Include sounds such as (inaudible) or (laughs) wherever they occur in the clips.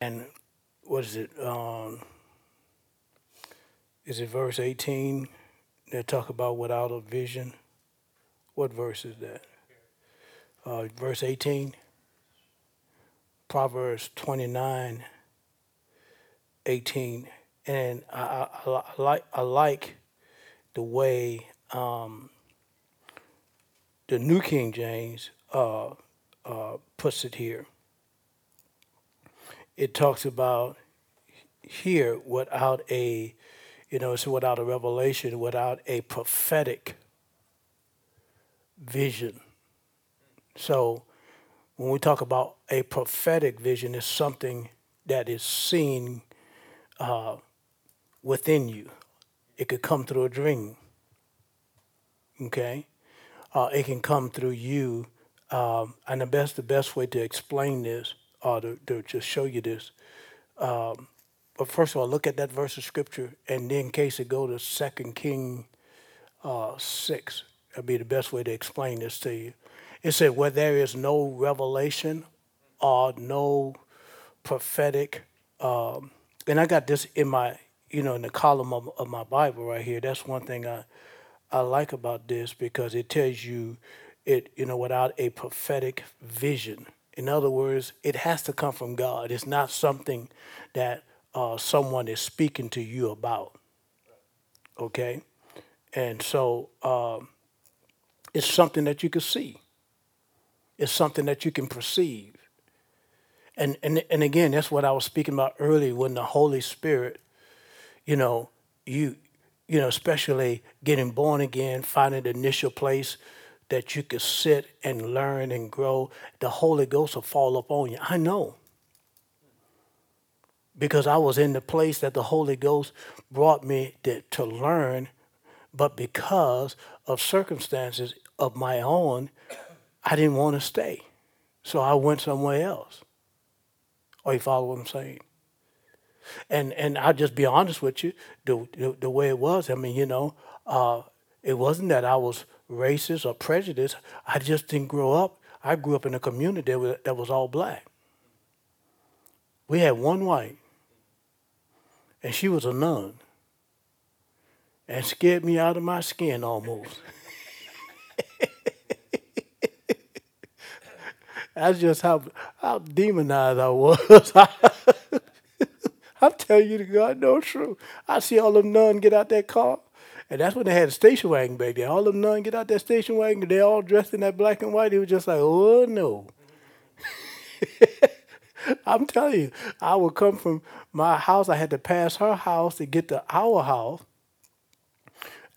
and what is it? Um, is it verse 18 that talk about without a vision? What verse is that? Uh, verse 18. Proverbs 29, 18. And I, I, I like I like the way um, the New King James uh, uh, puts it here. It talks about here without a, you know, it's without a revelation, without a prophetic vision. So when we talk about a prophetic vision, it's something that is seen uh, within you. It could come through a dream, okay? Uh, it can come through you. Um, and the best, the best way to explain this, or to, to just show you this, um, but first of all, look at that verse of scripture, and then in case it go to Second King uh, six, that'd be the best way to explain this to you. It said, "Where there is no revelation or no prophetic," um, and I got this in my, you know, in the column of, of my Bible right here. That's one thing I I like about this because it tells you it, you know, without a prophetic vision. In other words, it has to come from God. It's not something that uh, someone is speaking to you about. Okay, and so um, it's something that you can see. It's something that you can perceive. And and and again, that's what I was speaking about earlier when the Holy Spirit, you know, you you know, especially getting born again, finding the initial place that you could sit and learn and grow, the Holy Ghost will fall upon you. I know. Because I was in the place that the Holy Ghost brought me to, to learn, but because of circumstances of my own, I didn't want to stay. So I went somewhere else. Or you follow what I'm saying? And and I'll just be honest with you, the the, the way it was. I mean, you know, uh, it wasn't that I was racist or prejudiced. I just didn't grow up. I grew up in a community that was, that was all black. We had one white, and she was a nun, and scared me out of my skin almost. (laughs) That's just how how demonized I was. (laughs) I'm telling you the God knows true. I see all them nuns get out that car. And that's when they had a station wagon back there. All them nuns get out that station wagon, they all dressed in that black and white. It was just like, oh no. (laughs) I'm telling you, I would come from my house. I had to pass her house to get to our house.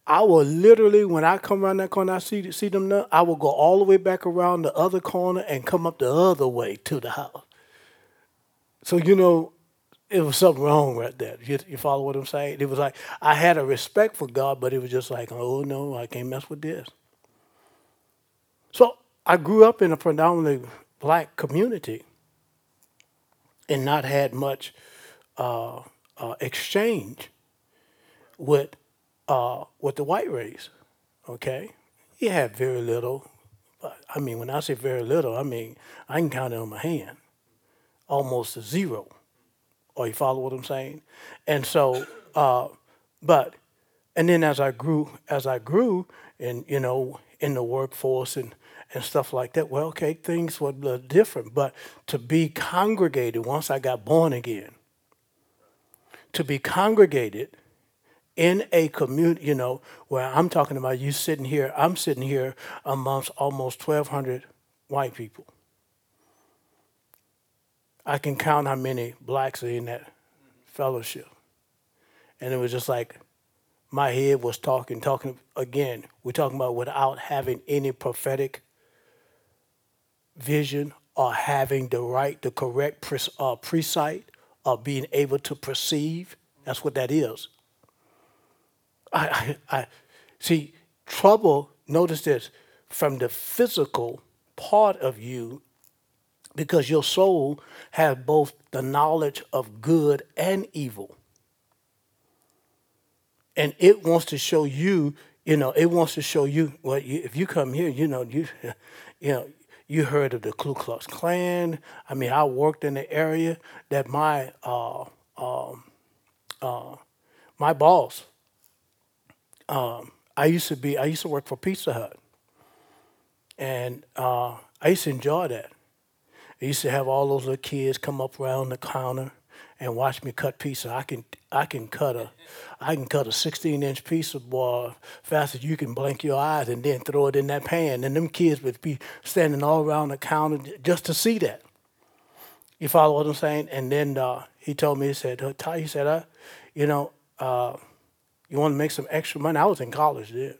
I will literally, when I come around that corner, I see see them. nuns, I will go all the way back around the other corner and come up the other way to the house. So you know, it was something wrong right that. You, you follow what I'm saying? It was like I had a respect for God, but it was just like, oh no, I can't mess with this. So I grew up in a predominantly black community and not had much uh, uh, exchange with uh, with the white race. Okay, he had very little. I mean, when I say very little, I mean I can count it on my hand, almost zero. Or you follow what I'm saying? And so, uh, but, and then as I grew, as I grew, and you know, in the workforce and and stuff like that, well, okay, things were a little different. But to be congregated once I got born again, to be congregated in a community, you know, where I'm talking about you sitting here, I'm sitting here amongst almost 1,200 white people. I can count how many blacks are in that fellowship. And it was just like my head was talking, talking again. We're talking about without having any prophetic vision or having the right, the correct pres- uh, presight of being able to perceive. That's what that is. I, I, I see trouble. Notice this from the physical part of you because your soul has both the knowledge of good and evil. And it wants to show you, you know, it wants to show you, well, you, if you come here, you know, you, (laughs) you know, you heard of the Ku Klux Klan. I mean, I worked in the area that my uh, um, uh, my boss. Um, I used to be. I used to work for Pizza Hut, and uh, I used to enjoy that. I used to have all those little kids come up around the counter and watch me cut pizza. I can I can cut a I can cut a 16 inch piece of boy fast as you can blink your eyes and then throw it in that pan. And them kids would be standing all around the counter just to see that. You follow what I'm saying? And then uh, he told me, he said, Ty, he said, uh, you know, uh, you want to make some extra money? I was in college then.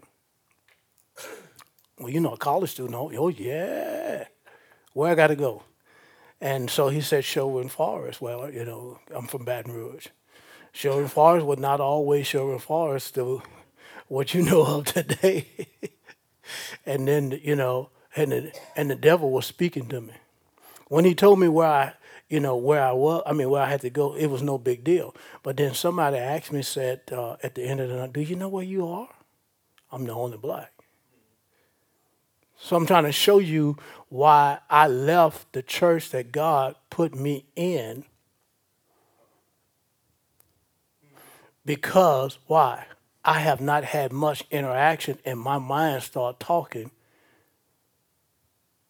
Well, you know, a college student, oh, oh yeah. Where I got to go? And so he said Sherwood Forest. Well, you know, I'm from Baton Rouge. Sherwood Forest was not always Sherwood Forest to what you know of today. (laughs) and then, you know, and the, and the devil was speaking to me. When he told me where I, you know, where I was, I mean, where I had to go, it was no big deal. But then somebody asked me, said uh, at the end of the night, do you know where you are? I'm the only black. So I'm trying to show you why I left the church that God put me in. Because why? I have not had much interaction and my mind start talking.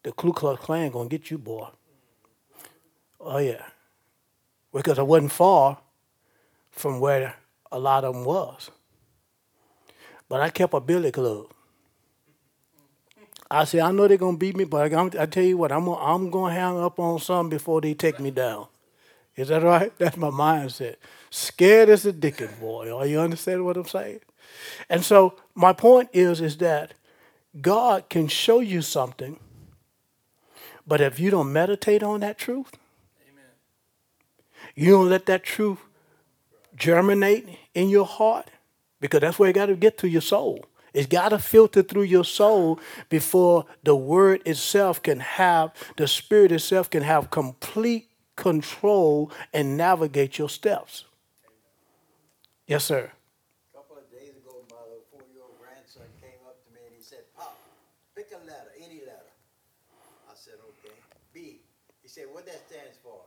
The Ku Klux Klan gonna get you, boy. Oh yeah. Because I wasn't far from where a lot of them was. But I kept a billy club. I said, I know they're gonna beat me, but I tell you what, I'm gonna, I'm gonna hang up on some before they take me down. Is that right? (laughs) That's my mindset. Scared as a dickens, boy. Are you understand what I'm saying? And so my point is, is that God can show you something, but if you don't meditate on that truth, Amen. you don't let that truth germinate in your heart, because that's where you got to get to your soul. It's got to filter through your soul before the word itself can have, the spirit itself can have complete control and navigate your steps. Yes, sir. A couple of days ago, my little four-year-old grandson came up to me and he said, Pop, pick a letter, any letter. I said, okay. B. He said, what that stands for?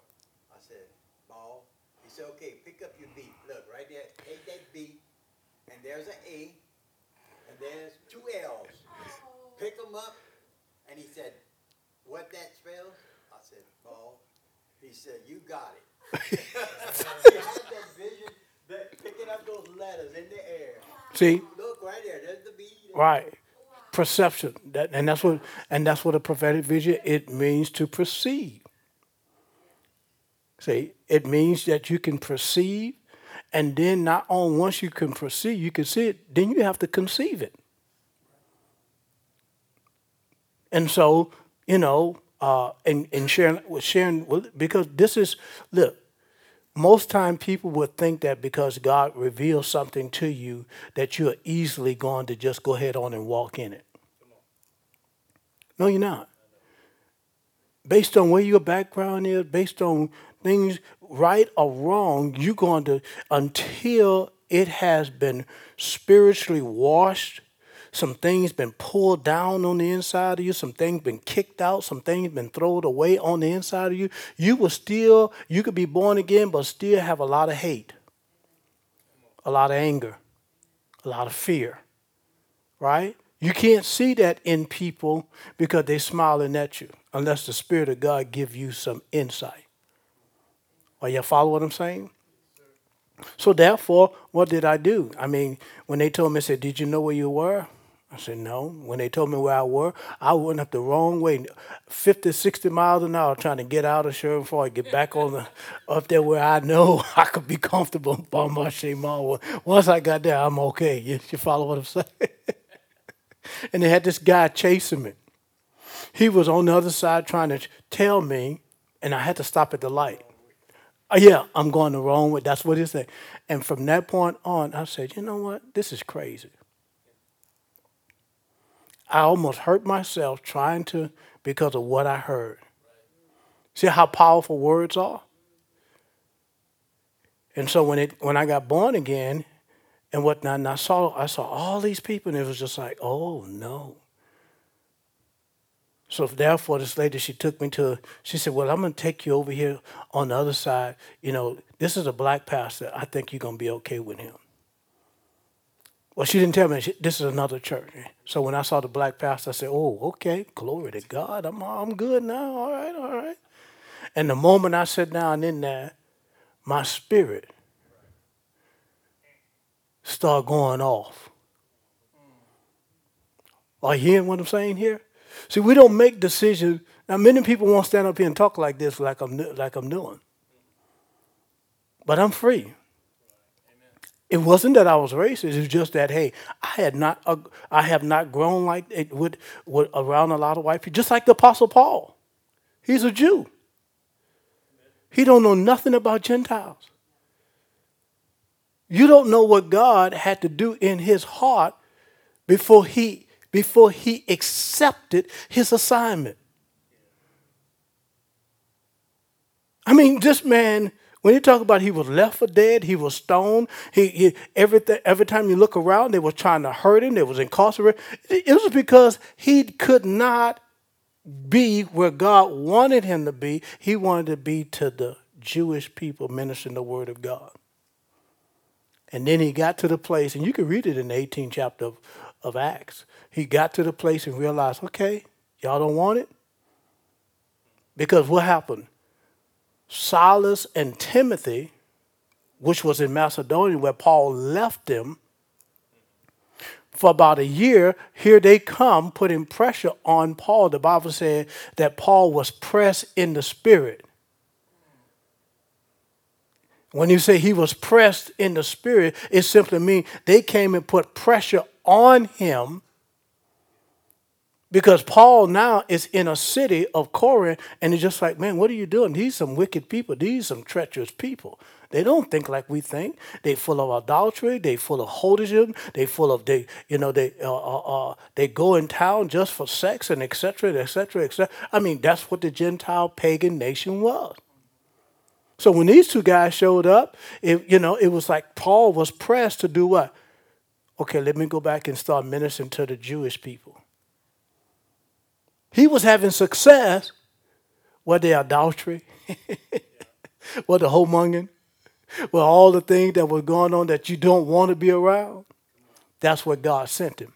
I said, ball. He said, okay, pick up your B. Look, right there, take that B, and there's an A, there's two L's. Pick them up. And he said, what that spells? I said, ball. He said, you got it. (laughs) he had that vision, that picking up those letters in the air. See? Look right there. There's the B. Right. Perception. That, and that's what and that's what a prophetic vision it means to perceive. See, it means that you can perceive and then not on once you can foresee, you can see it, then you have to conceive it. And so, you know, uh, and, and sharing, sharing, because this is, look, most time people would think that because God reveals something to you that you're easily going to just go ahead on and walk in it. No, you're not. Based on where your background is, based on things right or wrong, you're going to, until it has been spiritually washed, some things been pulled down on the inside of you, some things been kicked out, some things been thrown away on the inside of you, you will still, you could be born again, but still have a lot of hate, a lot of anger, a lot of fear, right? You can't see that in people because they're smiling at you unless the Spirit of God give you some insight. Are you follow what I'm saying? So therefore, what did I do? I mean, when they told me, I said, did you know where you were? I said, no. When they told me where I were, I went up the wrong way, 50, 60 miles an hour trying to get out of Sherwood Forest, get back on the, (laughs) up there where I know (laughs) I could be comfortable by my Mall. Once I got there, I'm okay. You, you follow what I'm saying? (laughs) and they had this guy chasing me. He was on the other side trying to tell me, and I had to stop at the light. Oh, yeah, I'm going the wrong way. That's what he said. And from that point on, I said, you know what? This is crazy. I almost hurt myself trying to because of what I heard. See how powerful words are? And so when it when I got born again and whatnot, and I saw I saw all these people, and it was just like, oh no. So therefore, this lady, she took me to, she said, well, I'm going to take you over here on the other side. You know, this is a black pastor. I think you're going to be okay with him. Well, she didn't tell me this is another church. So when I saw the black pastor, I said, oh, okay, glory to God. I'm, I'm good now. All right, all right. And the moment I sat down in there, my spirit started going off. Are you hearing what I'm saying here? See, we don't make decisions. Now, many people won't stand up here and talk like this, like I'm, like I'm doing. But I'm free. It wasn't that I was racist. It's just that hey, I had not, uh, I have not grown like it would, would around a lot of white people. Just like the Apostle Paul, he's a Jew. He don't know nothing about Gentiles. You don't know what God had to do in his heart before he before he accepted his assignment. I mean, this man, when you talk about he was left for dead, he was stoned. He, he everything. Every time you look around, they were trying to hurt him. They was incarcerated. It was because he could not be where God wanted him to be. He wanted to be to the Jewish people ministering the word of God. And then he got to the place, and you can read it in the 18th chapter of, of Acts. He got to the place and realized, okay, y'all don't want it? Because what happened? Silas and Timothy, which was in Macedonia where Paul left them, for about a year, here they come putting pressure on Paul. The Bible said that Paul was pressed in the spirit. When you say he was pressed in the spirit, it simply means they came and put pressure on him because Paul now is in a city of Corinth and it's just like, man, what are you doing? These some wicked people. These some treacherous people. They don't think like we think. They full of adultery. They full of holism. They full of they, you know, they uh, uh, uh, they go in town just for sex and etc. etc. etc. I mean, that's what the Gentile pagan nation was. So when these two guys showed up, it, you know, it was like Paul was pressed to do what? Okay, let me go back and start ministering to the Jewish people. He was having success with the adultery, (laughs) with the homonging, with all the things that were going on that you don't want to be around. That's what God sent him.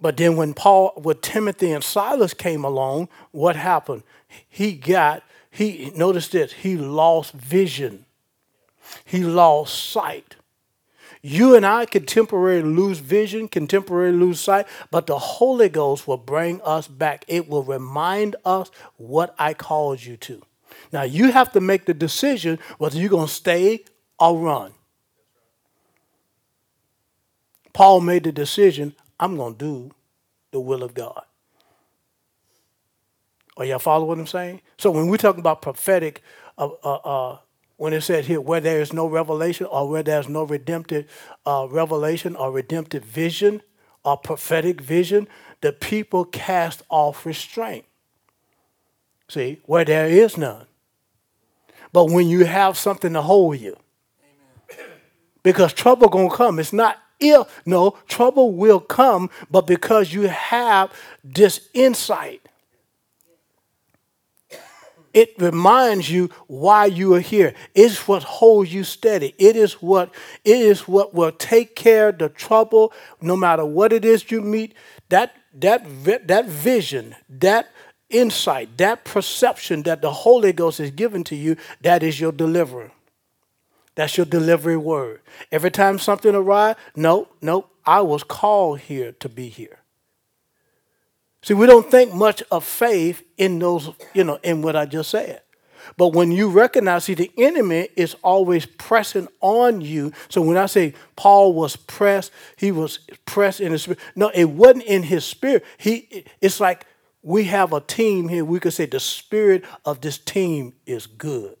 But then when Paul, with Timothy and Silas came along, what happened? He got, he, notice this, he lost vision. He lost sight. You and I can temporarily lose vision, can temporarily lose sight, but the Holy Ghost will bring us back. It will remind us what I called you to. Now you have to make the decision whether you're going to stay or run. Paul made the decision I'm going to do the will of God. Are y'all follow what I'm saying? So when we're talking about prophetic, uh, uh, uh, when it says here, where there is no revelation or where there's no redemptive uh, revelation or redemptive vision or prophetic vision, the people cast off restraint. See, where there is none. But when you have something to hold you, Amen. because trouble gonna come. It's not if no trouble will come, but because you have this insight, it reminds you why you are here. It's what holds you steady. It is what it is what will take care of the trouble, no matter what it is you meet. That that that vision, that insight, that perception that the Holy Ghost is given to you, that is your deliverer. That's your delivery word. Every time something arrives, no, no, I was called here to be here. See, we don't think much of faith in those, you know, in what I just said. But when you recognize, see, the enemy is always pressing on you. So when I say Paul was pressed, he was pressed in his spirit. No, it wasn't in his spirit. He, it's like we have a team here. We could say the spirit of this team is good.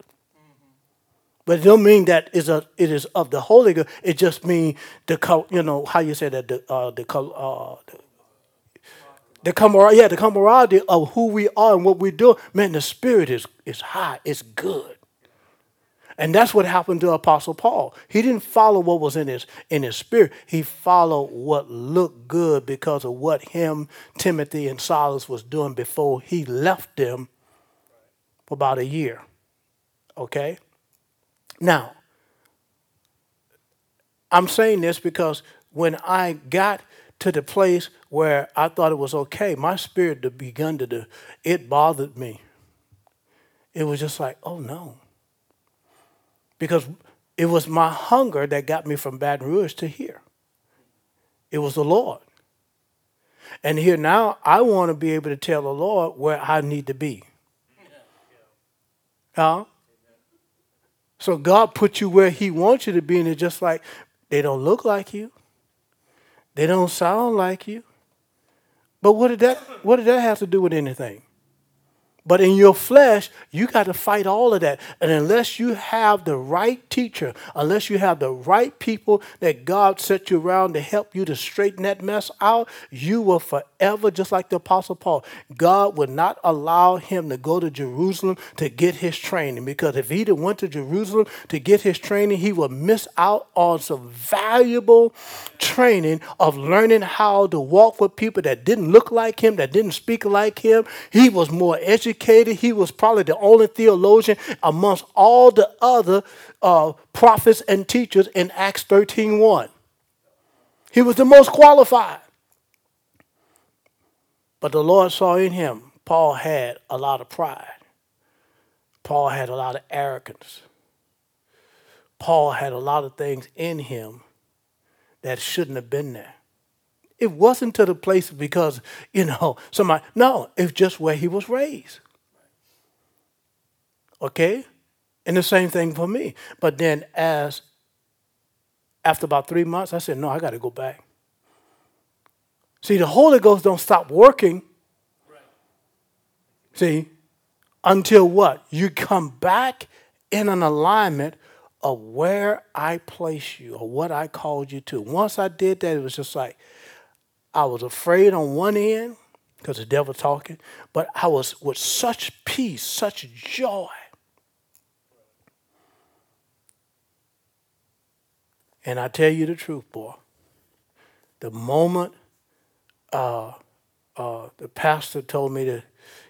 But it don't mean that is a it is of the Holy Ghost. It just means the you know how you say that the uh, the, uh, the the camaraderie, yeah, the camaraderie of who we are and what we do. Man, the spirit is is high. It's good. And that's what happened to Apostle Paul. He didn't follow what was in his in his spirit. He followed what looked good because of what him, Timothy, and Silas was doing before he left them for about a year. Okay? Now, I'm saying this because when I got to the place where I thought it was okay, my spirit had begun to do, it bothered me. It was just like, oh no. Because it was my hunger that got me from Baton Rouge to here. It was the Lord. And here now, I want to be able to tell the Lord where I need to be. Huh? So God put you where He wants you to be, and it's just like they don't look like you. They don't sound like you. But what did that what did that have to do with anything? But in your flesh, you got to fight all of that. And unless you have the right teacher, unless you have the right people that God set you around to help you to straighten that mess out, you will forever, just like the Apostle Paul, God would not allow him to go to Jerusalem to get his training. Because if he went to Jerusalem to get his training, he would miss out on some valuable training of learning how to walk with people that didn't look like him, that didn't speak like him. He was more educated educated. He was probably the only theologian amongst all the other uh, prophets and teachers in Acts 13 1. He was the most qualified. But the Lord saw in him, Paul had a lot of pride. Paul had a lot of arrogance. Paul had a lot of things in him that shouldn't have been there. It wasn't to the place because, you know, somebody, no, it's just where he was raised. Okay? And the same thing for me. But then as after about three months, I said, no, I got to go back. See, the Holy Ghost don't stop working. See, until what? You come back in an alignment of where I place you or what I called you to. Once I did that, it was just like, I was afraid on one end because the devil talking, but I was with such peace, such joy. And I tell you the truth, boy. The moment uh, uh, the pastor told me to,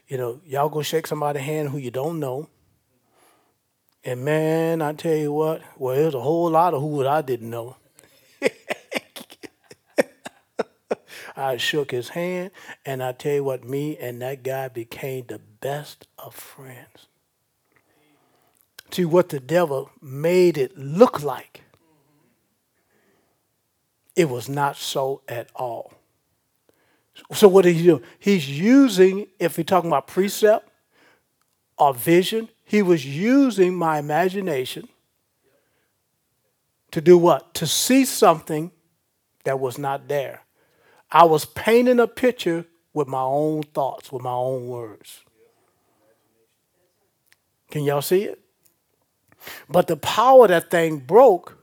you know, y'all go shake somebody's hand who you don't know. And man, I tell you what, well, there's a whole lot of who I didn't know. I shook his hand, and I tell you what, me and that guy became the best of friends. See what the devil made it look like. It was not so at all. So what did he do? He's using, if we're talking about precept or vision, he was using my imagination to do what? To see something that was not there. I was painting a picture with my own thoughts, with my own words. Can y'all see it? But the power that thing broke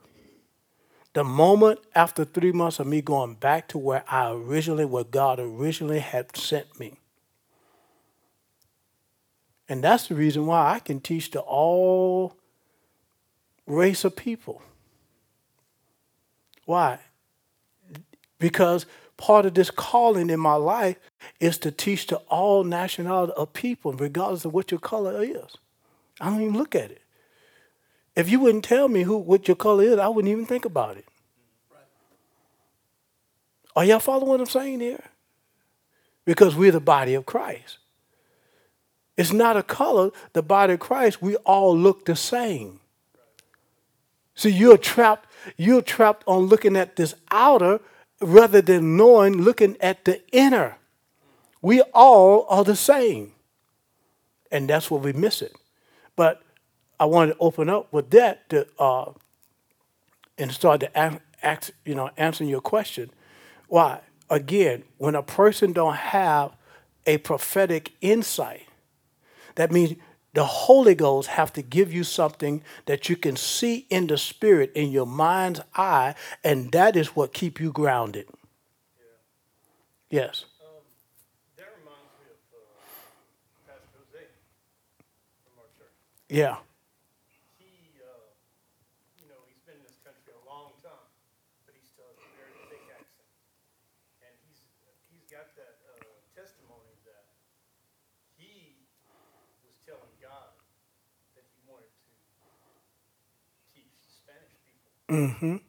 the moment after three months of me going back to where I originally, where God originally had sent me. And that's the reason why I can teach to all race of people. Why? Because part of this calling in my life is to teach to all nationality of people, regardless of what your color is. I don't even look at it. If you wouldn't tell me who what your color is, I wouldn't even think about it. Are y'all following what I'm saying here? Because we're the body of Christ. It's not a color, the body of Christ, we all look the same. See, you're trapped, you're trapped on looking at this outer rather than knowing, looking at the inner. We all are the same. And that's where we miss it. But I want to open up with that to, uh, and start to ask, you know, answering your question. Why? Again, when a person don't have a prophetic insight, that means the Holy Ghost have to give you something that you can see in the spirit in your mind's eye, and that is what keep you grounded. Yeah. Yes. Um, that reminds me of uh, Pastor Jose from our church. Yeah. He uh, Mm-hmm. God told him no. He wanted him to teach everybody.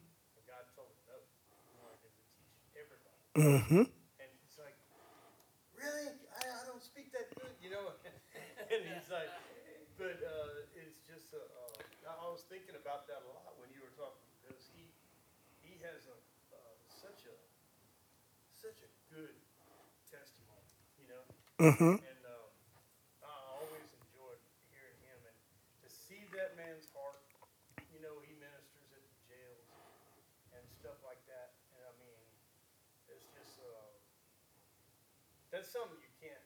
Mm-hmm. And he's like, really? I, I don't speak that good, you know? (laughs) and he's like, but uh, it's just, uh, uh, I was thinking about that a lot when you were talking because he he has a uh, such a such a good testimony, you know. Mm-hmm. And um, I always enjoyed hearing him and to see that man's heart. You know, he ministers at the jails and stuff like that. And I mean, it's just uh, that's something you can't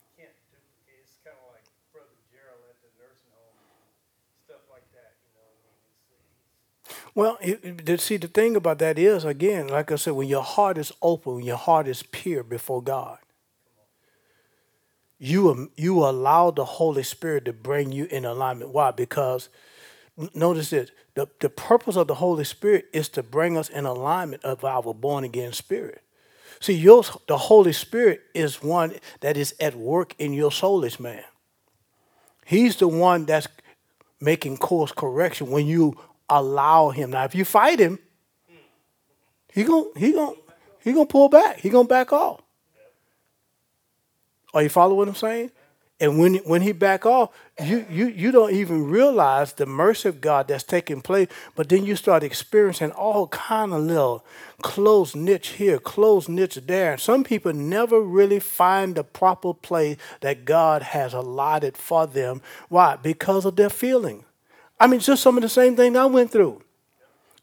you can't duplicate. It's kind of like Brother Gerald at the nursing home stuff like that. You know, I mean, it's, it's Well, it, it- see, the thing about that is, again, like I said, when your heart is open, when your heart is pure before God, you um, you allow the Holy Spirit to bring you in alignment. Why? Because notice this: the the purpose of the Holy Spirit is to bring us in alignment of our born again spirit. See, your the Holy Spirit is one that is at work in your soulish man. He's the one that's making course correction when you allow him. Now, if you fight him, he gon' he gon' he gonna pull back. He gonna back off. Are you following what I'm saying? And when when he back off, you you you don't even realize the mercy of God that's taking place. But then you start experiencing all kind of little close niche here, close niche there. And some people never really find the proper place that God has allotted for them. Why? Because of their feeling. I mean, just some of the same thing I went through.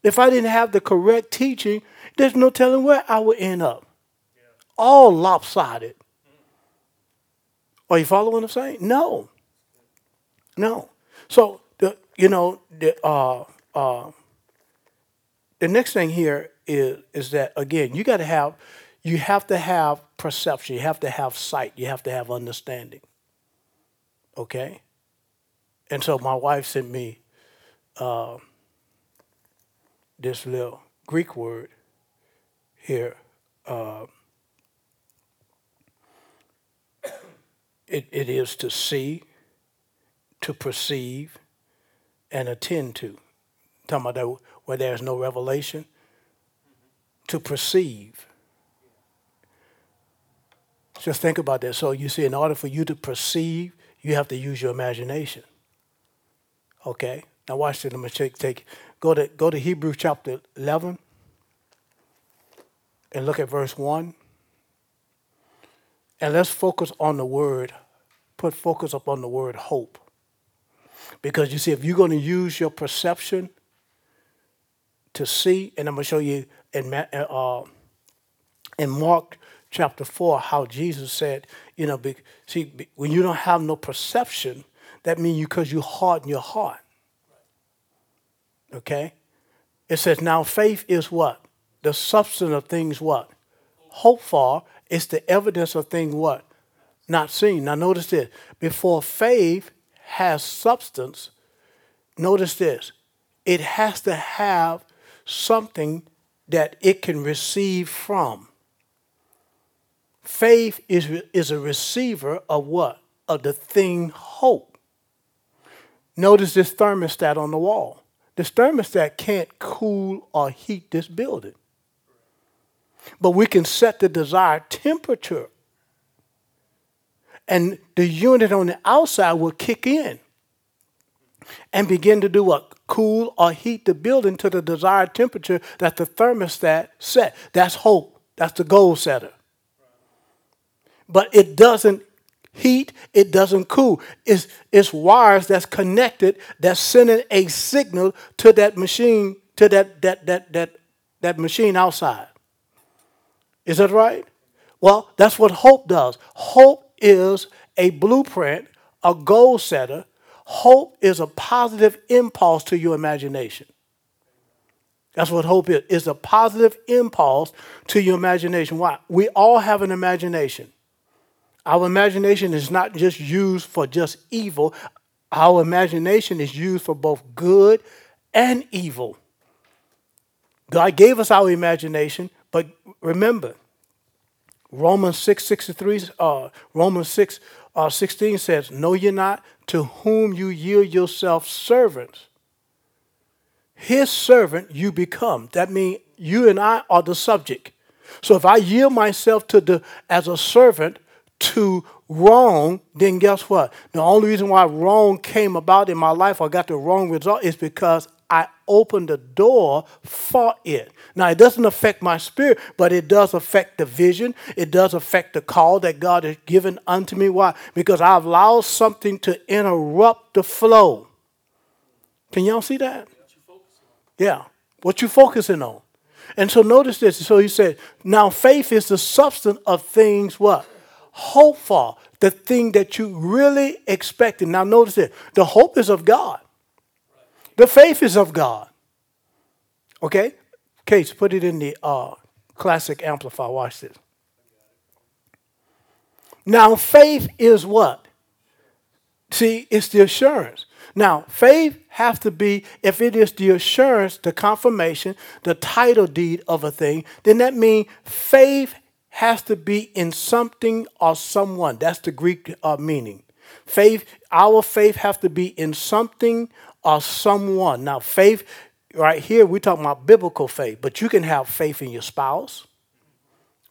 If I didn't have the correct teaching, there's no telling where I would end up. All lopsided. Are you following what I'm saying? No. No. So the you know the uh uh the next thing here is is that again you got to have you have to have perception you have to have sight you have to have understanding okay and so my wife sent me uh, this little greek word here uh, it, it is to see to perceive and attend to. Talking about that where there's no revelation to perceive. Just think about that. So you see in order for you to perceive you have to use your imagination. Okay? Now watch this. Let me take, take go to go to hebrews chapter 11 and look at verse 1 and let's focus on the word put focus upon the word hope because you see if you're going to use your perception to see, and I'm going to show you in, uh, in Mark chapter 4 how Jesus said, you know, see, when you don't have no perception, that means because you harden your heart. Okay? It says, now faith is what? The substance of things what? Hope for. It's the evidence of things what? Not seen. Now notice this. Before faith has substance, notice this. It has to have something that it can receive from. Faith is, is a receiver of what? Of the thing hope. Notice this thermostat on the wall. This thermostat can't cool or heat this building. But we can set the desired temperature. And the unit on the outside will kick in and begin to do what? Cool or heat the building to the desired temperature that the thermostat set. That's hope. That's the goal setter. But it doesn't heat, it doesn't cool. It's, it's wires that's connected that's sending a signal to that machine, to that, that, that, that, that machine outside. Is that right? Well, that's what hope does. Hope is a blueprint, a goal setter. Hope is a positive impulse to your imagination. That's what hope is. It's a positive impulse to your imagination. Why? We all have an imagination. Our imagination is not just used for just evil. Our imagination is used for both good and evil. God gave us our imagination, but remember, Romans 6, 63, uh, Romans 6, uh, 16 says, Know ye not to whom you yield yourself servants? his servant you become. That means you and I are the subject. So if I yield myself to the as a servant to wrong, then guess what? The only reason why wrong came about in my life, or got the wrong result, is because opened the door for it. Now, it doesn't affect my spirit, but it does affect the vision. It does affect the call that God has given unto me. Why? Because I've allowed something to interrupt the flow. Can y'all see that? Yeah. What you focusing on? And so notice this. So he said, now faith is the substance of things what? Hope for. The thing that you really expected. Now notice it. The hope is of God. The faith is of God. Okay? Case, put it in the uh, classic amplifier. Watch this. Now, faith is what? See, it's the assurance. Now, faith has to be, if it is the assurance, the confirmation, the title deed of a thing, then that means faith has to be in something or someone. That's the Greek uh, meaning. Faith, our faith has to be in something or someone. Now, faith, right here, we're talking about biblical faith, but you can have faith in your spouse,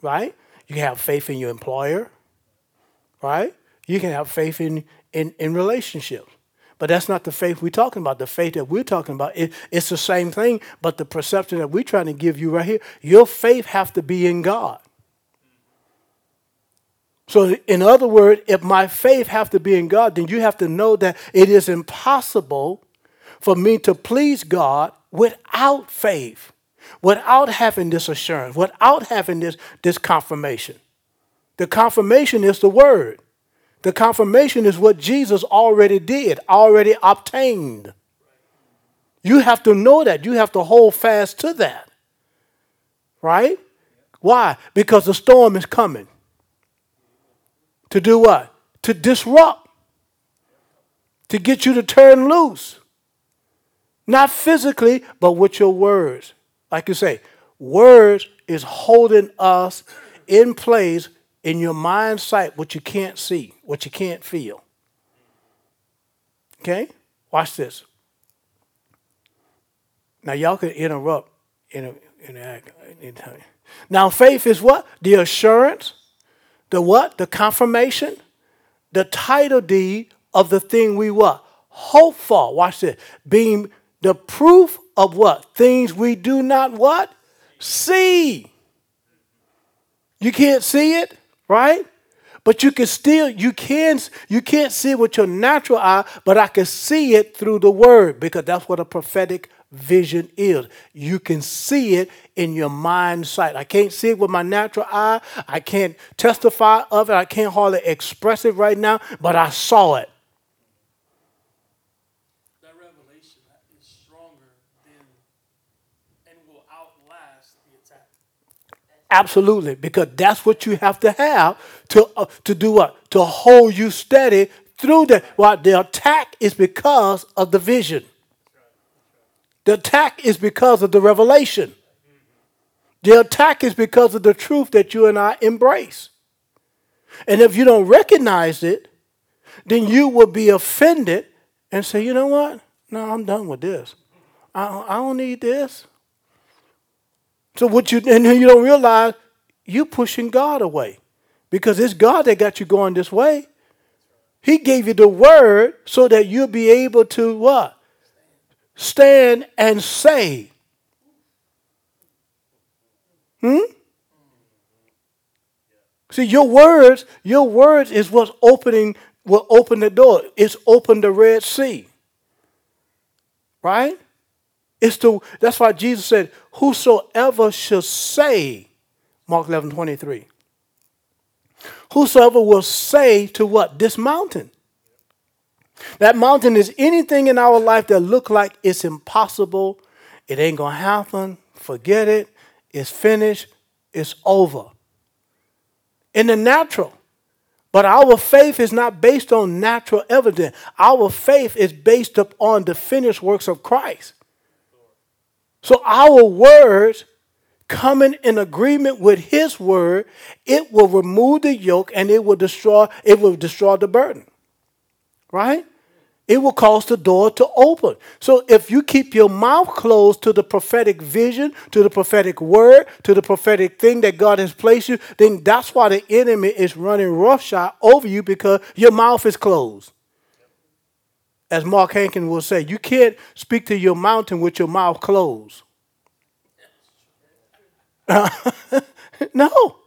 right? You can have faith in your employer, right? You can have faith in, in, in relationships. But that's not the faith we're talking about. The faith that we're talking about, it, it's the same thing, but the perception that we're trying to give you right here, your faith have to be in God. So, in other words, if my faith have to be in God, then you have to know that it is impossible for me to please God without faith, without having this assurance, without having this, this confirmation. The confirmation is the word. The confirmation is what Jesus already did, already obtained. You have to know that. You have to hold fast to that. Right? Why? Because the storm is coming. To do what? To disrupt. To get you to turn loose. Not physically, but with your words. Like you say, words is holding us in place in your mind sight what you can't see, what you can't feel. Okay? Watch this. Now y'all can interrupt in a, Now faith is what? The assurance, the what? The confirmation, the title deed of the thing we what? Hope for. Watch this. Being the proof of what? Things we do not what? See. You can't see it? right? But you can still you can you can't see it with your natural eye, but I can see it through the word because that's what a prophetic vision is. You can see it in your mind sight. I can't see it with my natural eye. I can't testify of it. I can't hardly express it right now, but I saw it. Absolutely, because that's what you have to have to, uh, to do what? To hold you steady through the. Well, the attack is because of the vision. The attack is because of the revelation. The attack is because of the truth that you and I embrace. And if you don't recognize it, then you will be offended and say, you know what? No, I'm done with this. I, I don't need this. So what you and you don't realize you pushing God away. Because it's God that got you going this way. He gave you the word so that you'll be able to what? Stand and say. Hmm? See, your words, your words is what's opening, will open the door. It's opened the Red Sea. Right? It's to, that's why Jesus said, Whosoever shall say, Mark 11 23. Whosoever will say to what? This mountain. That mountain is anything in our life that look like it's impossible. It ain't gonna happen. Forget it. It's finished. It's over. In the natural. But our faith is not based on natural evidence. Our faith is based upon the finished works of Christ. So our words coming in agreement with his word, it will remove the yoke and it will destroy, it will destroy the burden. Right? it will cause the door to open. So if you keep your mouth closed to the prophetic vision, to the prophetic word, to the prophetic thing that God has placed you, then that's why the enemy is running roughshod over you because your mouth is closed. As Mark Hankin will say, you can't speak to your mountain with your mouth closed. (laughs) no.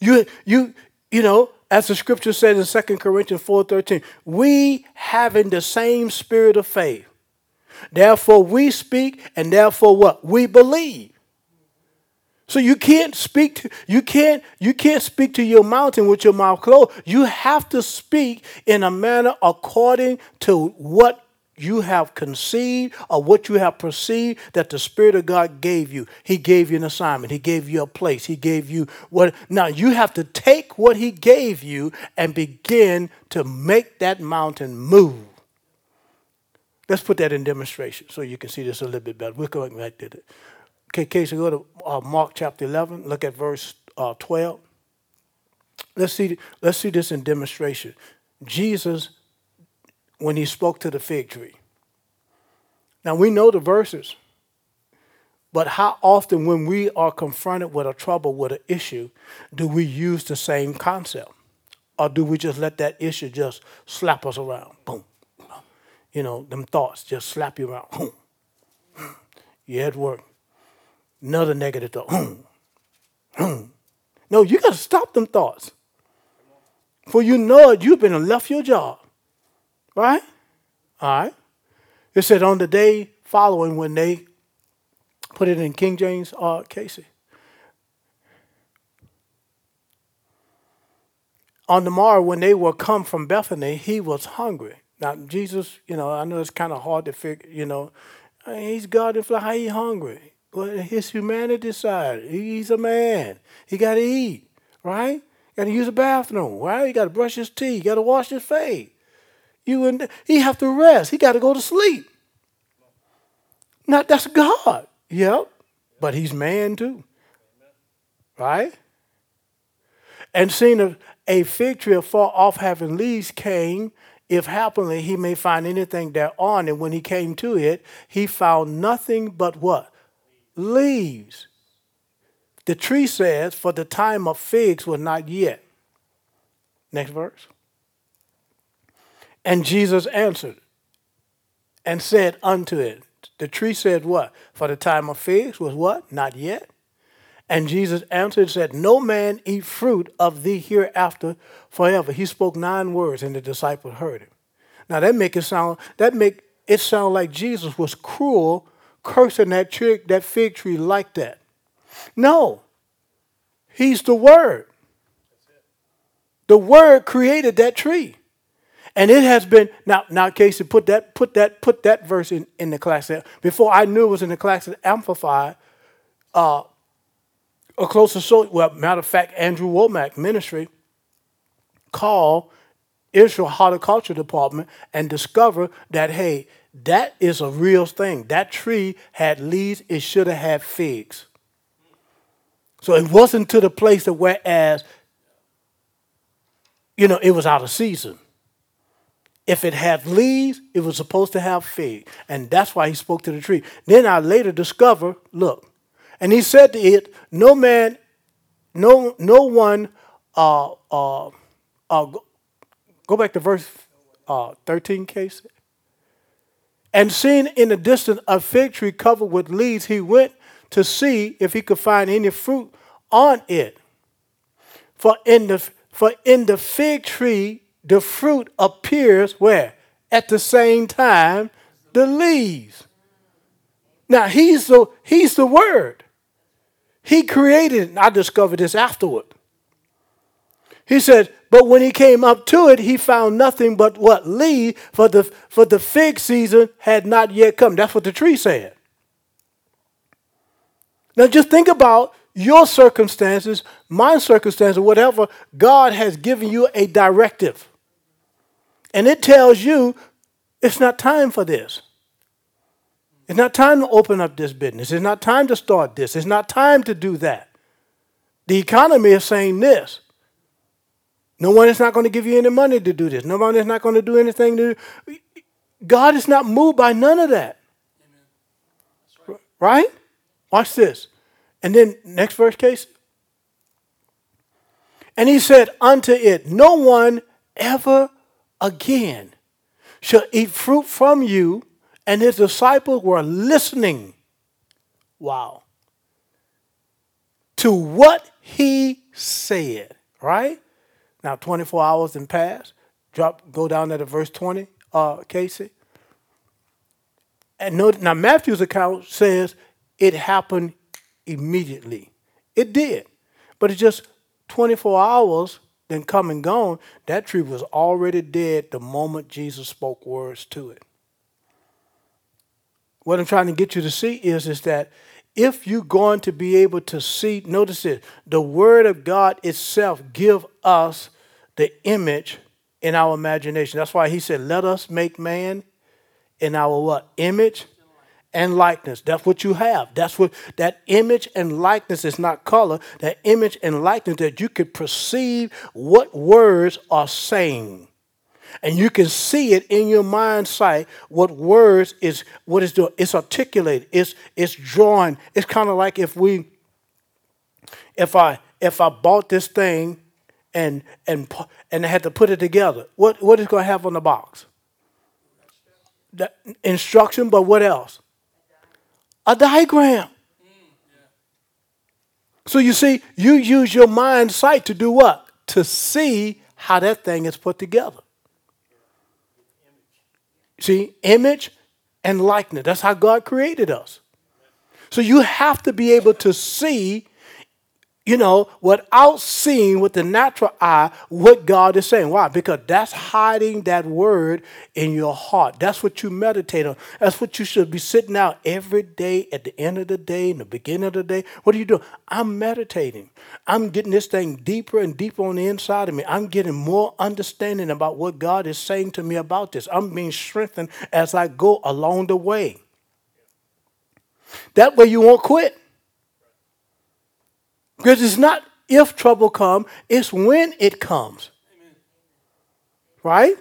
You, you, you know, as the scripture says in 2 Corinthians 4:13, we having the same spirit of faith. Therefore we speak, and therefore what? We believe. So you can't speak to you can't you can't speak to your mountain with your mouth closed. You have to speak in a manner according to what you have conceived or what you have perceived that the Spirit of God gave you. He gave you an assignment. He gave you a place. He gave you what. Now you have to take what He gave you and begin to make that mountain move. Let's put that in demonstration so you can see this a little bit better. We're going back to it. Okay, Casey, go to uh, Mark chapter 11. Look at verse uh, 12. Let's see, let's see this in demonstration. Jesus when he spoke to the fig tree. Now we know the verses, but how often when we are confronted with a trouble, with an issue, do we use the same concept? Or do we just let that issue just slap us around? Boom. You know, them thoughts just slap you around. Boom. You at work. Another negative thought. Boom. No, you got to stop them thoughts. For you know it, you've been left your job. Right? All right. It said on the day following when they put it in King James uh, Casey. On the morrow when they were come from Bethany, he was hungry. Now Jesus, you know, I know it's kind of hard to figure, you know, he's God and fly, how he hungry? Well, his humanity side, he's a man. He got to eat, right? Got to use a bathroom, right? He got to brush his teeth. He Got to wash his face. You and he have to rest. He got to go to sleep. Not that's God. Yep. But he's man too. Right? And seeing a, a fig tree afar off having leaves came, if happily he may find anything thereon. And when he came to it, he found nothing but what? Leaves. The tree says, For the time of figs was not yet. Next verse. And Jesus answered and said unto it, The tree said, What? For the time of figs was what? Not yet. And Jesus answered and said, No man eat fruit of thee hereafter forever. He spoke nine words, and the disciples heard him. Now that make it sound that make it sound like Jesus was cruel, cursing that tree, that fig tree like that. No. He's the word. The word created that tree. And it has been now now Casey put that put that put that verse in, in the classic. Before I knew it was in the classic amplified, uh a closer so well, matter of fact, Andrew Wommack ministry called Israel Horticulture Department and discovered that hey, that is a real thing. That tree had leaves, it should have had figs. So it wasn't to the place that whereas, you know, it was out of season. If it had leaves, it was supposed to have fig. And that's why he spoke to the tree. Then I later discover, look, and he said to it, no man, no, no one, uh, uh, uh, go, back to verse uh, 13, case. And seeing in the distance a fig tree covered with leaves, he went to see if he could find any fruit on it. For in the, for in the fig tree the fruit appears where? At the same time, the leaves. Now he's the he's the word. He created it. I discovered this afterward. He said, but when he came up to it, he found nothing but what Lee for the for the fig season had not yet come. That's what the tree said. Now just think about your circumstances, my circumstances, whatever. God has given you a directive. And it tells you it's not time for this. It's not time to open up this business. It's not time to start this. It's not time to do that. The economy is saying this. No one is not going to give you any money to do this. No one is not going to do anything to. God is not moved by none of that. Right? Watch this. And then next verse, case. And he said unto it, No one ever again shall eat fruit from you. And his disciples were listening. Wow. To what he said, right? Now, 24 hours and pass. Drop, go down there to verse 20, uh, Casey. And now Matthew's account says it happened immediately. It did. But it's just 24 hours, then come and gone. That tree was already dead the moment Jesus spoke words to it. What I'm trying to get you to see is, is that if you're going to be able to see, notice it, the word of God itself give us the image in our imagination. That's why he said, let us make man in our what? Image and likeness. That's what you have. That's what that image and likeness is not color. That image and likeness that you could perceive what words are saying. And you can see it in your mind's sight what words is what is doing. It's articulated. It's it's drawing. It's kind of like if we if I if I bought this thing and and and I had to put it together. What what is going to have on the box? The instruction, but what else? A diagram. So you see, you use your mind sight to do what? To see how that thing is put together. See, image and likeness. That's how God created us. So you have to be able to see you know, without seeing with the natural eye what God is saying. Why? Because that's hiding that word in your heart. That's what you meditate on. That's what you should be sitting out every day at the end of the day, in the beginning of the day. What are you doing? I'm meditating. I'm getting this thing deeper and deeper on the inside of me. I'm getting more understanding about what God is saying to me about this. I'm being strengthened as I go along the way. That way you won't quit. Because it's not if trouble come, it's when it comes. Right?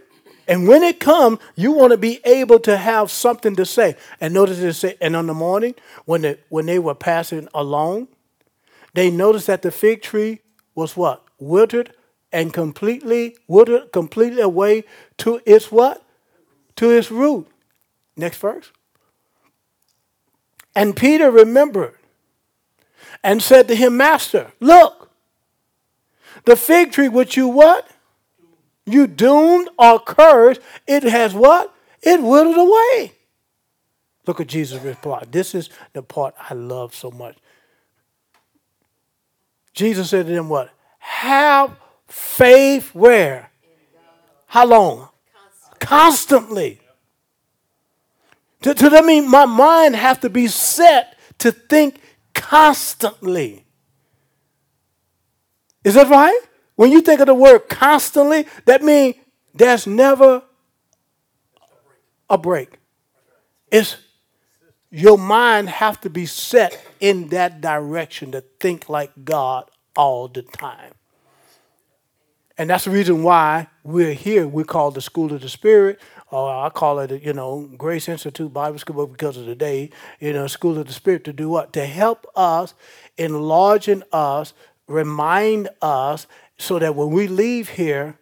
And when it comes, you want to be able to have something to say. And notice it say, and on the morning, when they, when they were passing along, they noticed that the fig tree was what? Withered and completely withered completely away to its what? To its root. Next verse. And Peter remembered and said to him, Master, look, the fig tree which you what? You doomed or cursed, it has what? It withered away. Look at Jesus' reply. This is the part I love so much. Jesus said to them, What? Have faith where? How long? Constantly. To, to that mean my mind have to be set to think constantly. Is that right? When you think of the word constantly, that means there's never a break. It's your mind have to be set in that direction to think like God all the time. And that's the reason why we're here. We're called the School of the Spirit or I call it, you know, Grace Institute Bible School because of the day, you know, School of the Spirit to do what? To help us, enlarging us, remind us, so that when we leave here,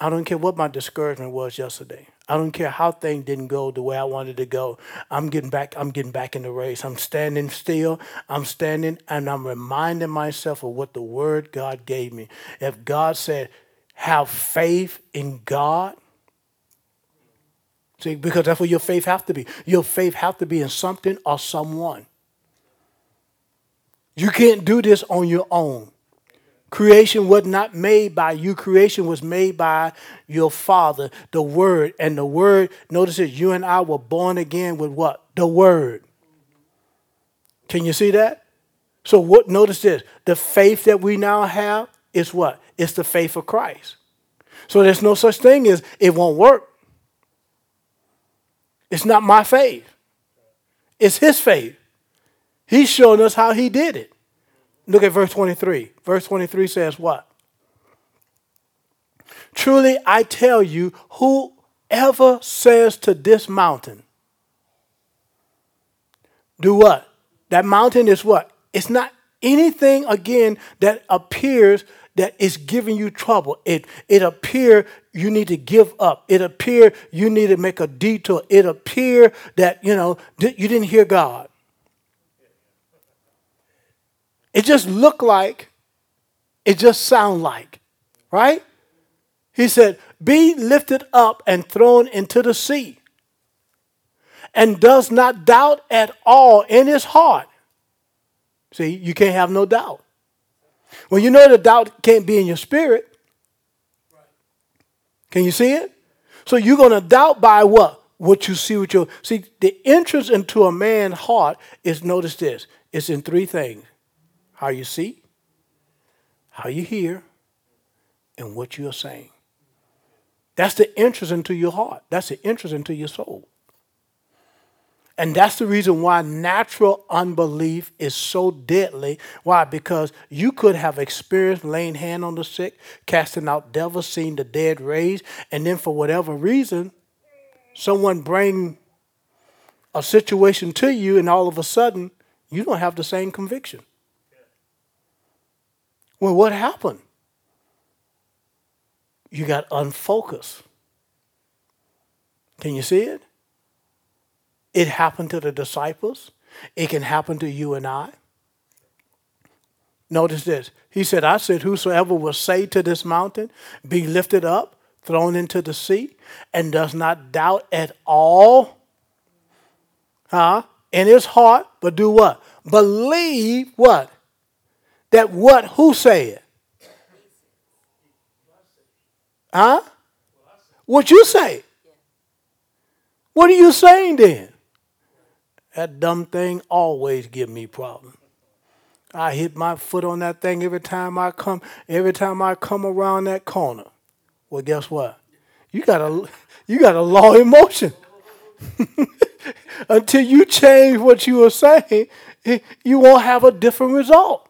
I don't care what my discouragement was yesterday. I don't care how things didn't go the way I wanted to go. I'm getting back. I'm getting back in the race. I'm standing still. I'm standing, and I'm reminding myself of what the Word God gave me. If God said, "Have faith in God," See, because that's what your faith have to be. Your faith have to be in something or someone. You can't do this on your own. Creation was not made by you. Creation was made by your Father, the Word. And the Word, notice it, you and I were born again with what? The Word. Can you see that? So what notice this. The faith that we now have is what? It's the faith of Christ. So there's no such thing as it won't work. It's not my faith, it's his faith. He's showing us how he did it. Look at verse 23. Verse 23 says what? Truly I tell you, whoever says to this mountain, do what? That mountain is what? It's not anything again that appears that is giving you trouble. It it appear you need to give up. It appear you need to make a detour. It appear that you know you didn't hear God. It just looked like, it just sound like, right? He said, "Be lifted up and thrown into the sea." And does not doubt at all in his heart. See, you can't have no doubt. Well, you know the doubt can't be in your spirit. Can you see it? So you're going to doubt by what? What you see with your see the entrance into a man's heart is notice this. It's in three things. How you see, how you hear, and what you're saying. That's the entrance into your heart. That's the entrance into your soul. And that's the reason why natural unbelief is so deadly. Why? Because you could have experienced laying hand on the sick, casting out devils, seeing the dead raised, and then for whatever reason, someone bring a situation to you, and all of a sudden, you don't have the same conviction. Well, what happened? You got unfocused. Can you see it? It happened to the disciples. It can happen to you and I. Notice this. He said, I said, Whosoever will say to this mountain, Be lifted up, thrown into the sea, and does not doubt at all, huh? In his heart, but do what? Believe what? That what? Who said? Huh? What you say? What are you saying then? That dumb thing always give me problems. I hit my foot on that thing every time I come every time I come around that corner. Well, guess what? You got a (laughs) you got a law in motion. (laughs) Until you change what you were saying, (laughs) you won't have a different result.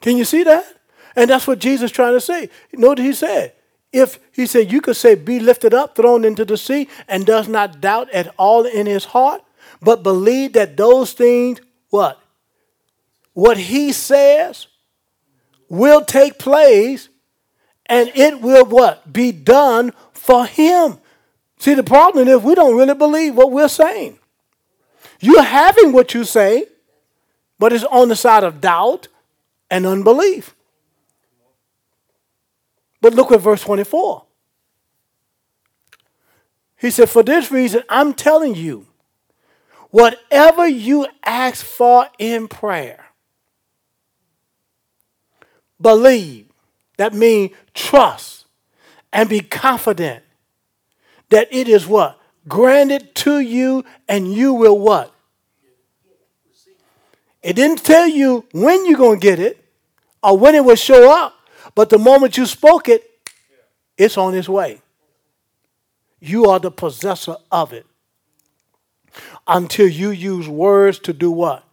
Can you see that? And that's what Jesus trying to say. What he said? If he said you could say, be lifted up, thrown into the sea, and does not doubt at all in his heart, but believe that those things, what? What he says will take place, and it will what? Be done for him. See, the problem is we don't really believe what we're saying. You're having what you say, but it's on the side of doubt and unbelief. But look at verse 24. He said, For this reason, I'm telling you, whatever you ask for in prayer, believe. That means trust and be confident that it is what? Granted to you and you will what? It didn't tell you when you're going to get it or when it will show up. But the moment you spoke it, it's on its way. You are the possessor of it. Until you use words to do what?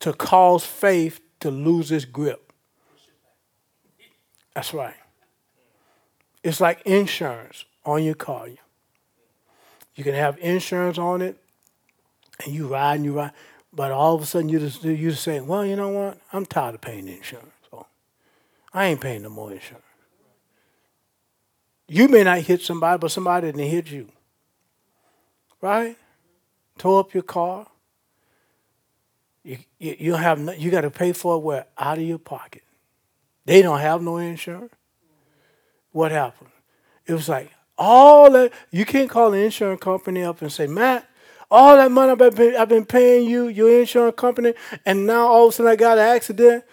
To cause faith to lose its grip. That's right. It's like insurance on your car. You can have insurance on it, and you ride and you ride, but all of a sudden you just you just say, "Well, you know what? I'm tired of paying insurance." I ain't paying no more insurance. You may not hit somebody, but somebody didn't hit you. Right? Tow up your car. You, you, you have no, you got to pay for it where out of your pocket. They don't have no insurance. What happened? It was like all that you can't call the insurance company up and say, Matt, all that money I've been, I've been paying you, your insurance company, and now all of a sudden I got an accident.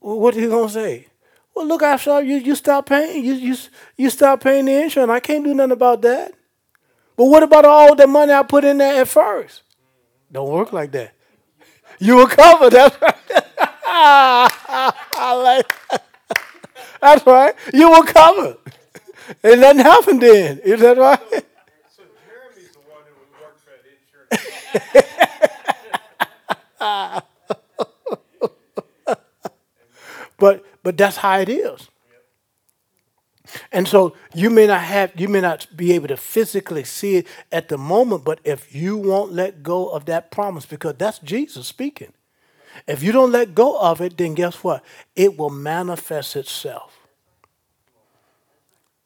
What are you gonna say? Well, look, I saw you. You stop paying. You you you stop paying the insurance. I can't do nothing about that. But what about all the money I put in there at first? Don't work like that. (laughs) You were covered. That's right. (laughs) like, (laughs) that's right. You were covered. And nothing happened then. Is that right? So Jeremy's the one who would work for that insurance. But but that's how it is. And so you may not have, you may not be able to physically see it at the moment, but if you won't let go of that promise, because that's Jesus speaking, if you don't let go of it, then guess what? It will manifest itself.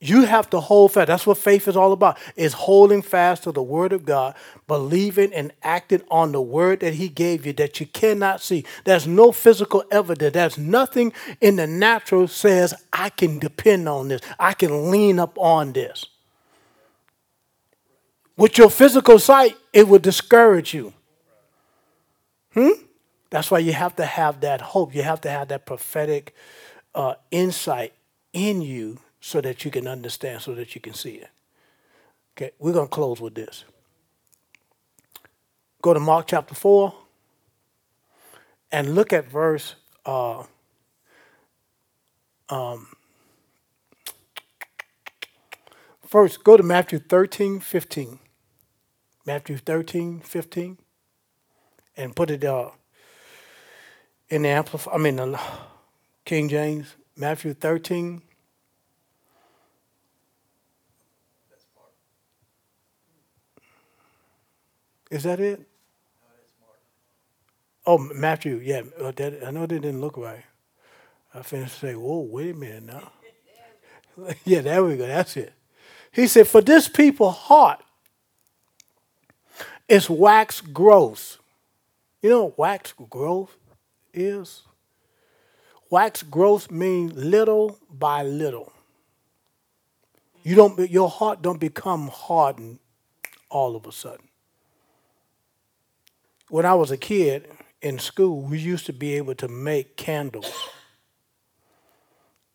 You have to hold fast. That's what faith is all about. Is holding fast to the word of God, believing and acting on the word that he gave you that you cannot see. There's no physical evidence. There's nothing in the natural says I can depend on this. I can lean up on this. With your physical sight, it will discourage you. Hmm? That's why you have to have that hope. You have to have that prophetic uh, insight in you so that you can understand, so that you can see it. Okay, we're going to close with this. Go to Mark chapter 4 and look at verse. Uh, um, first, go to Matthew 13, 15. Matthew 13, 15. And put it uh, in the Amplify, I mean, the King James. Matthew 13, Is that it? Oh, Matthew, yeah. uh, that, I know that didn't look right. I finished say, whoa, wait a minute now. (laughs) yeah, there we go. That's it. He said, For this people heart is wax growth. You know what wax growth is? Wax growth means little by little. You don't your heart don't become hardened all of a sudden when I was a kid in school, we used to be able to make candles.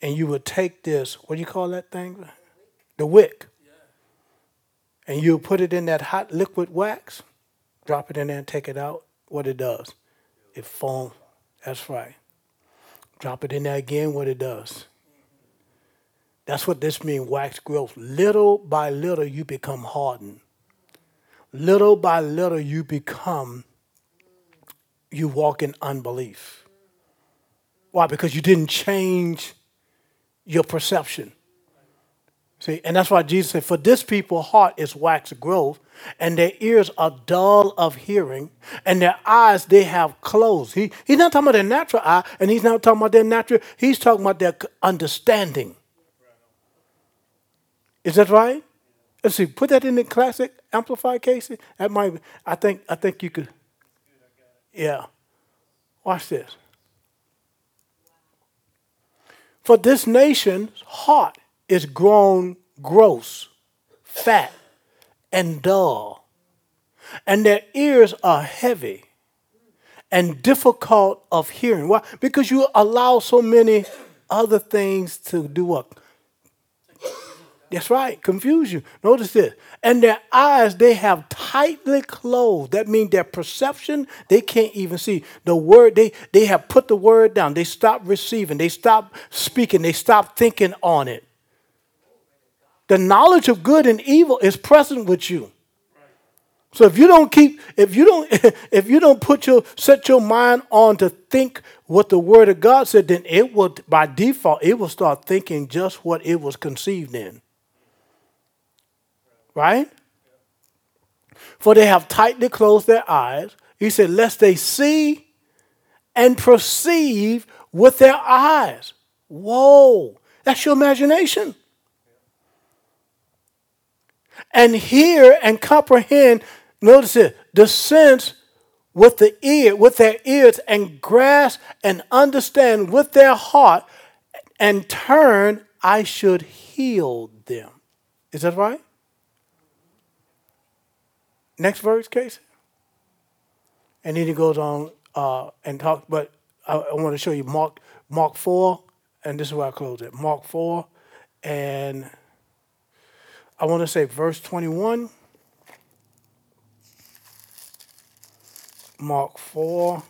And you would take this, what do you call that thing? The wick. And you put it in that hot liquid wax, drop it in there and take it out. What it does, it foams. That's right. Drop it in there again, what it does. That's what this means, wax growth. Little by little, you become hardened. Little by little, you become you walk in unbelief. Why? Because you didn't change your perception. See, and that's why Jesus said, For this people heart is wax growth, and their ears are dull of hearing, and their eyes they have closed. He, he's not talking about their natural eye, and he's not talking about their natural, he's talking about their understanding. Is that right? Let's see, put that in the classic amplified case. That might I think I think you could yeah. Watch this. For this nation's heart is grown gross, fat, and dull, and their ears are heavy and difficult of hearing. Why? Because you allow so many other things to do what? That's right, confuse you. Notice this. And their eyes, they have tightly closed. That means their perception, they can't even see. The word, they, they have put the word down. They stop receiving. They stop speaking. They stop thinking on it. The knowledge of good and evil is present with you. So if you don't keep, if you don't, (laughs) if you don't put your set your mind on to think what the word of God said, then it will by default, it will start thinking just what it was conceived in. Right? For they have tightly closed their eyes. He said, lest they see and perceive with their eyes. Whoa, that's your imagination. And hear and comprehend, notice it, the sense with the ear, with their ears, and grasp and understand with their heart, and turn, I should heal them. Is that right? Next verse, case. And then he goes on uh, and talk, but I, I want to show you Mark Mark four, and this is where I close it. Mark four, and I want to say verse twenty one. Mark four.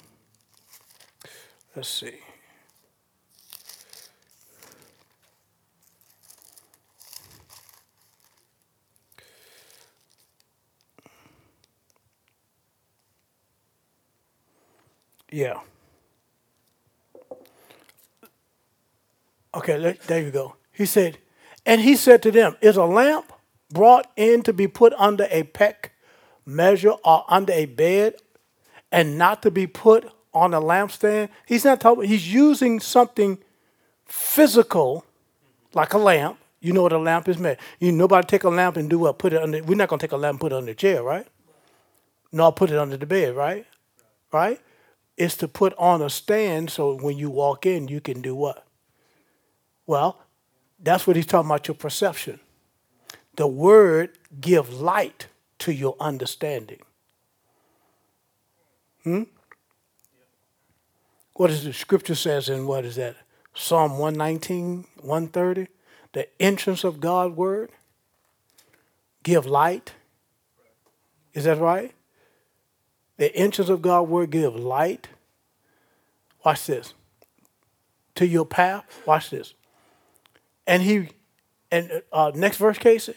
Let's see. Yeah. Okay, let, there you go. He said, and he said to them, Is a lamp brought in to be put under a peck measure or under a bed and not to be put on a lampstand? He's not talking, he's using something physical like a lamp. You know what a lamp is made. You nobody take a lamp and do what? Put it under. We're not gonna take a lamp and put it under the chair, right? No, put it under the bed, right? Right? It's to put on a stand so when you walk in, you can do what? Well, that's what he's talking about your perception. The word give light to your understanding. Hmm? What does the scripture says in what is that? Psalm 119, 130? The entrance of God's word give light. Is that right? The entrance of God's word give light. Watch this. To your path. Watch this. And he, and uh, next verse, Casey.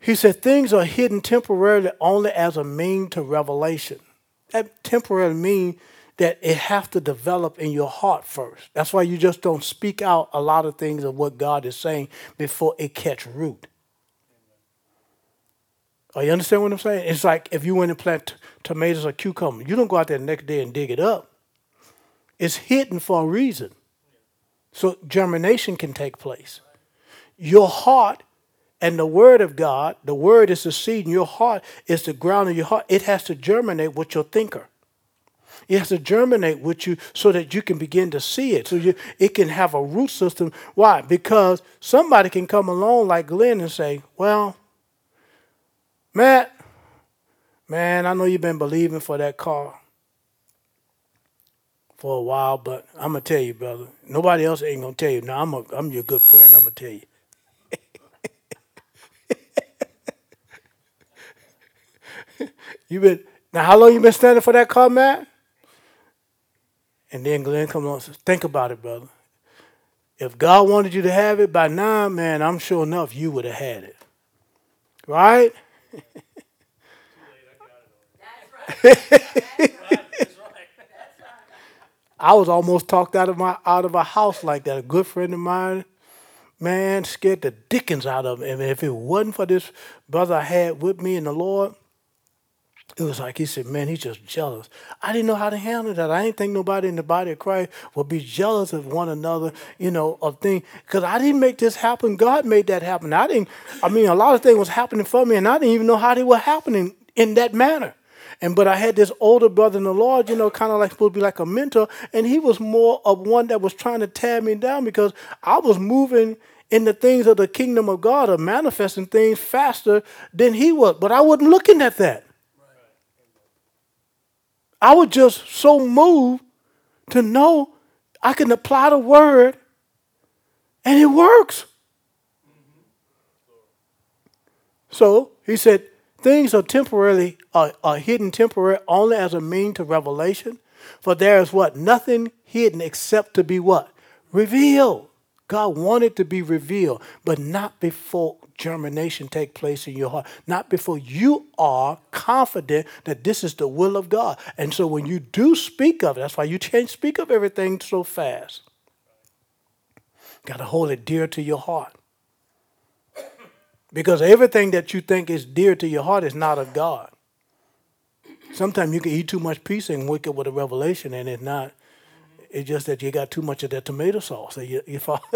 He said, things are hidden temporarily only as a mean to revelation. That temporarily mean that it has to develop in your heart first. That's why you just don't speak out a lot of things of what God is saying before it catch root. Oh, you understand what I'm saying? It's like if you went and plant t- tomatoes or cucumber, you don't go out there the next day and dig it up. It's hidden for a reason. So germination can take place. Your heart and the word of God, the word is the seed in your heart, is the ground of your heart. It has to germinate with your thinker. It has to germinate with you so that you can begin to see it. So you, it can have a root system. Why? Because somebody can come along like Glenn and say, Well, Matt, man, I know you've been believing for that car for a while, but I'm gonna tell you, brother. Nobody else ain't gonna tell you. Now I'm a, I'm your good friend. I'm gonna tell you. (laughs) you been now? How long you been standing for that car, Matt? And then Glenn comes on and says, "Think about it, brother. If God wanted you to have it by now, man, I'm sure enough you would have had it, right?" I was almost talked out of my out of a house like that. A good friend of mine, man, scared the dickens out of me. And if it wasn't for this brother I had with me in the Lord, it was like he said, man, he's just jealous. I didn't know how to handle that. I didn't think nobody in the body of Christ would be jealous of one another, you know, of things. Because I didn't make this happen. God made that happen. I didn't, I mean, a lot of things was happening for me, and I didn't even know how they were happening in that manner. And but I had this older brother in the Lord, you know, kind of like supposed to be like a mentor, and he was more of one that was trying to tear me down because I was moving in the things of the kingdom of God or manifesting things faster than he was. But I wasn't looking at that. I was just so moved to know I can apply the word and it works. So he said, things are temporarily are, are hidden temporary only as a mean to revelation. For there is what? Nothing hidden except to be what? Revealed. God wanted to be revealed, but not before germination take place in your heart. Not before you are confident that this is the will of God. And so when you do speak of it, that's why you can't speak of everything so fast. Got to hold it dear to your heart. Because everything that you think is dear to your heart is not of God. Sometimes you can eat too much pizza and wake up with a revelation and it's not. It's just that you got too much of that tomato sauce. So you, you fall. (laughs)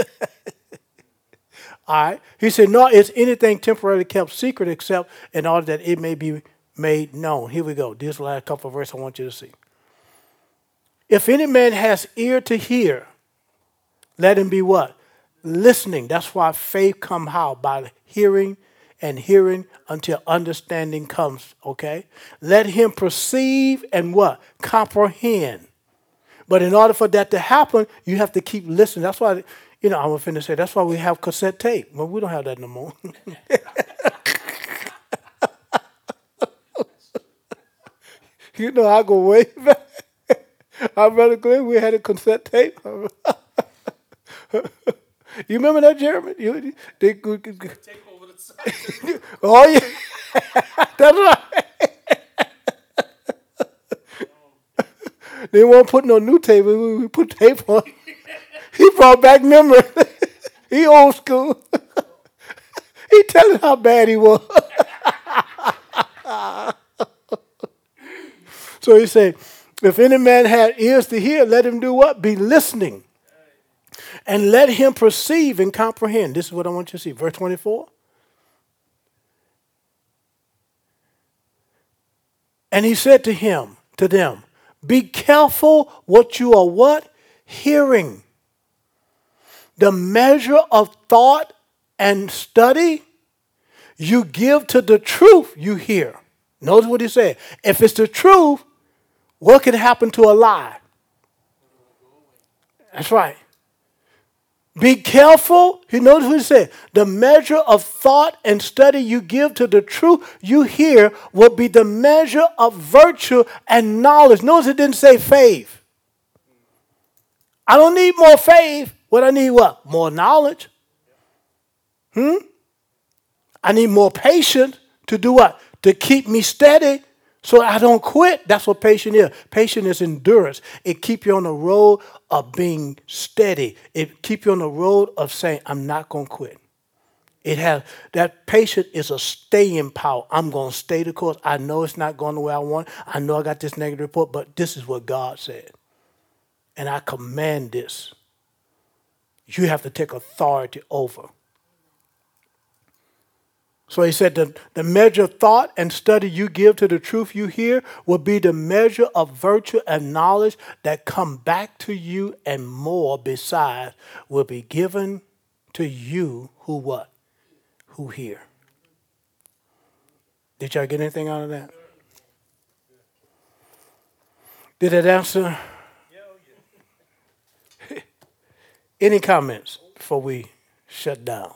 All right. He said, No, it's anything temporarily kept secret except in order that it may be made known. Here we go. This last couple of verses I want you to see. If any man has ear to hear, let him be what? Listening. That's why faith come how? By hearing and hearing until understanding comes, okay? Let him perceive and what? Comprehend. But in order for that to happen, you have to keep listening. That's why, you know, I'm finna say, that's why we have cassette tape. Well, we don't have that no more. (laughs) you know, I go way back. I brother Glenn, we had a cassette tape. (laughs) you remember that, Jeremy? You, they, Take over the side. (laughs) oh yeah, that's right. They won't put no new tape. We put tape on. (laughs) he brought back memory. (laughs) he old school. (laughs) he telling how bad he was. so he said, if any man had ears to hear, let him do what? Be listening. And let him perceive and comprehend. This is what I want you to see. Verse 24. And he said to him, to them, be careful what you are what? Hearing. The measure of thought and study you give to the truth you hear. Notice what he said. If it's the truth, what can happen to a lie? That's right. Be careful. You notice what he said. The measure of thought and study you give to the truth you hear will be the measure of virtue and knowledge. Notice it didn't say faith. I don't need more faith. What I need what? More knowledge. Hmm? I need more patience to do what? To keep me steady so I don't quit. That's what patience is. Patience is endurance. It keep you on the road of being steady. It keep you on the road of saying, I'm not going to quit. It has that patience is a staying power. I'm going to stay the course. I know it's not going the way I want. I know I got this negative report, but this is what God said. And I command this. You have to take authority over. So he said, the, the measure of thought and study you give to the truth you hear will be the measure of virtue and knowledge that come back to you and more besides will be given to you who what? Who hear. Did y'all get anything out of that? Did that answer? (laughs) Any comments before we shut down?